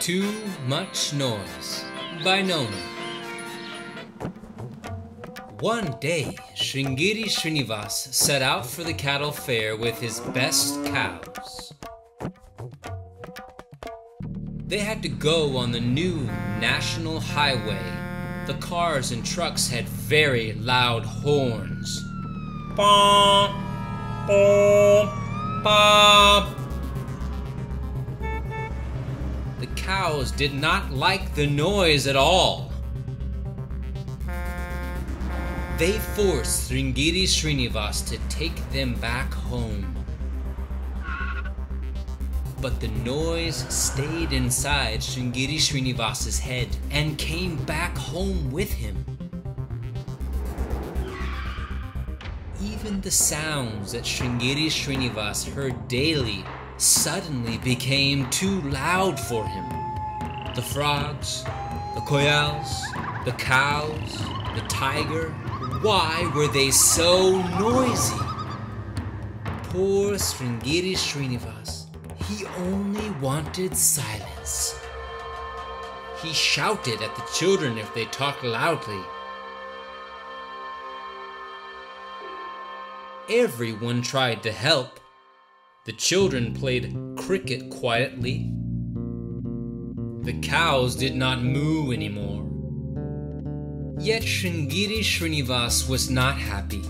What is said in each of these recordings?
Too Much Noise by Nona. One day, Sringeri Srinivas set out for the cattle fair with his best cows. They had to go on the new national highway. The cars and trucks had very loud horns. Bom, bom, bom. Cows did not like the noise at all. They forced Sringeri Srinivas to take them back home. But the noise stayed inside Sringeri Srinivas's head and came back home with him. Even the sounds that Sringeri Srinivas heard daily suddenly became too loud for him. The frogs, the koyals, the cows, the tiger, why were they so noisy? Poor Sringeri Srinivas, he only wanted silence. He shouted at the children if they talked loudly. Everyone tried to help. The children played cricket quietly. The cows did not moo anymore. Yet Sringeri Srinivas was not happy.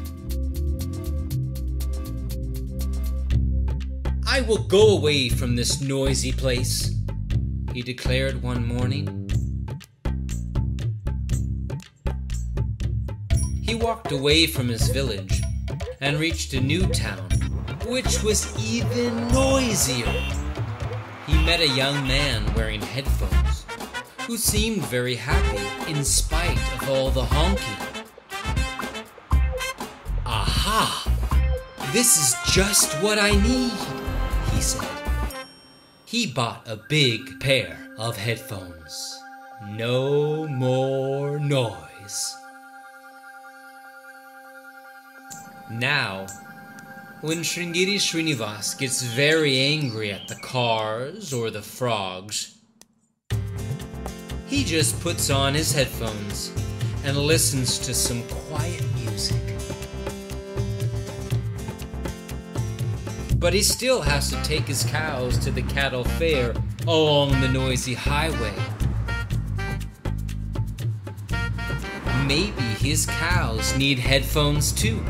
I will go away from this noisy place, he declared one morning. He walked away from his village and reached a new town, which was even noisier. He met a young man wearing headphones who seemed very happy in spite of all the honking. Aha! This is just what I need, he said. He bought a big pair of headphones. No more noise. Now, when Sringeri Srinivas gets very angry at the cars or the frogs, he just puts on his headphones and listens to some quiet music. But he still has to take his cows to the cattle fair along the noisy highway. Maybe his cows need headphones too.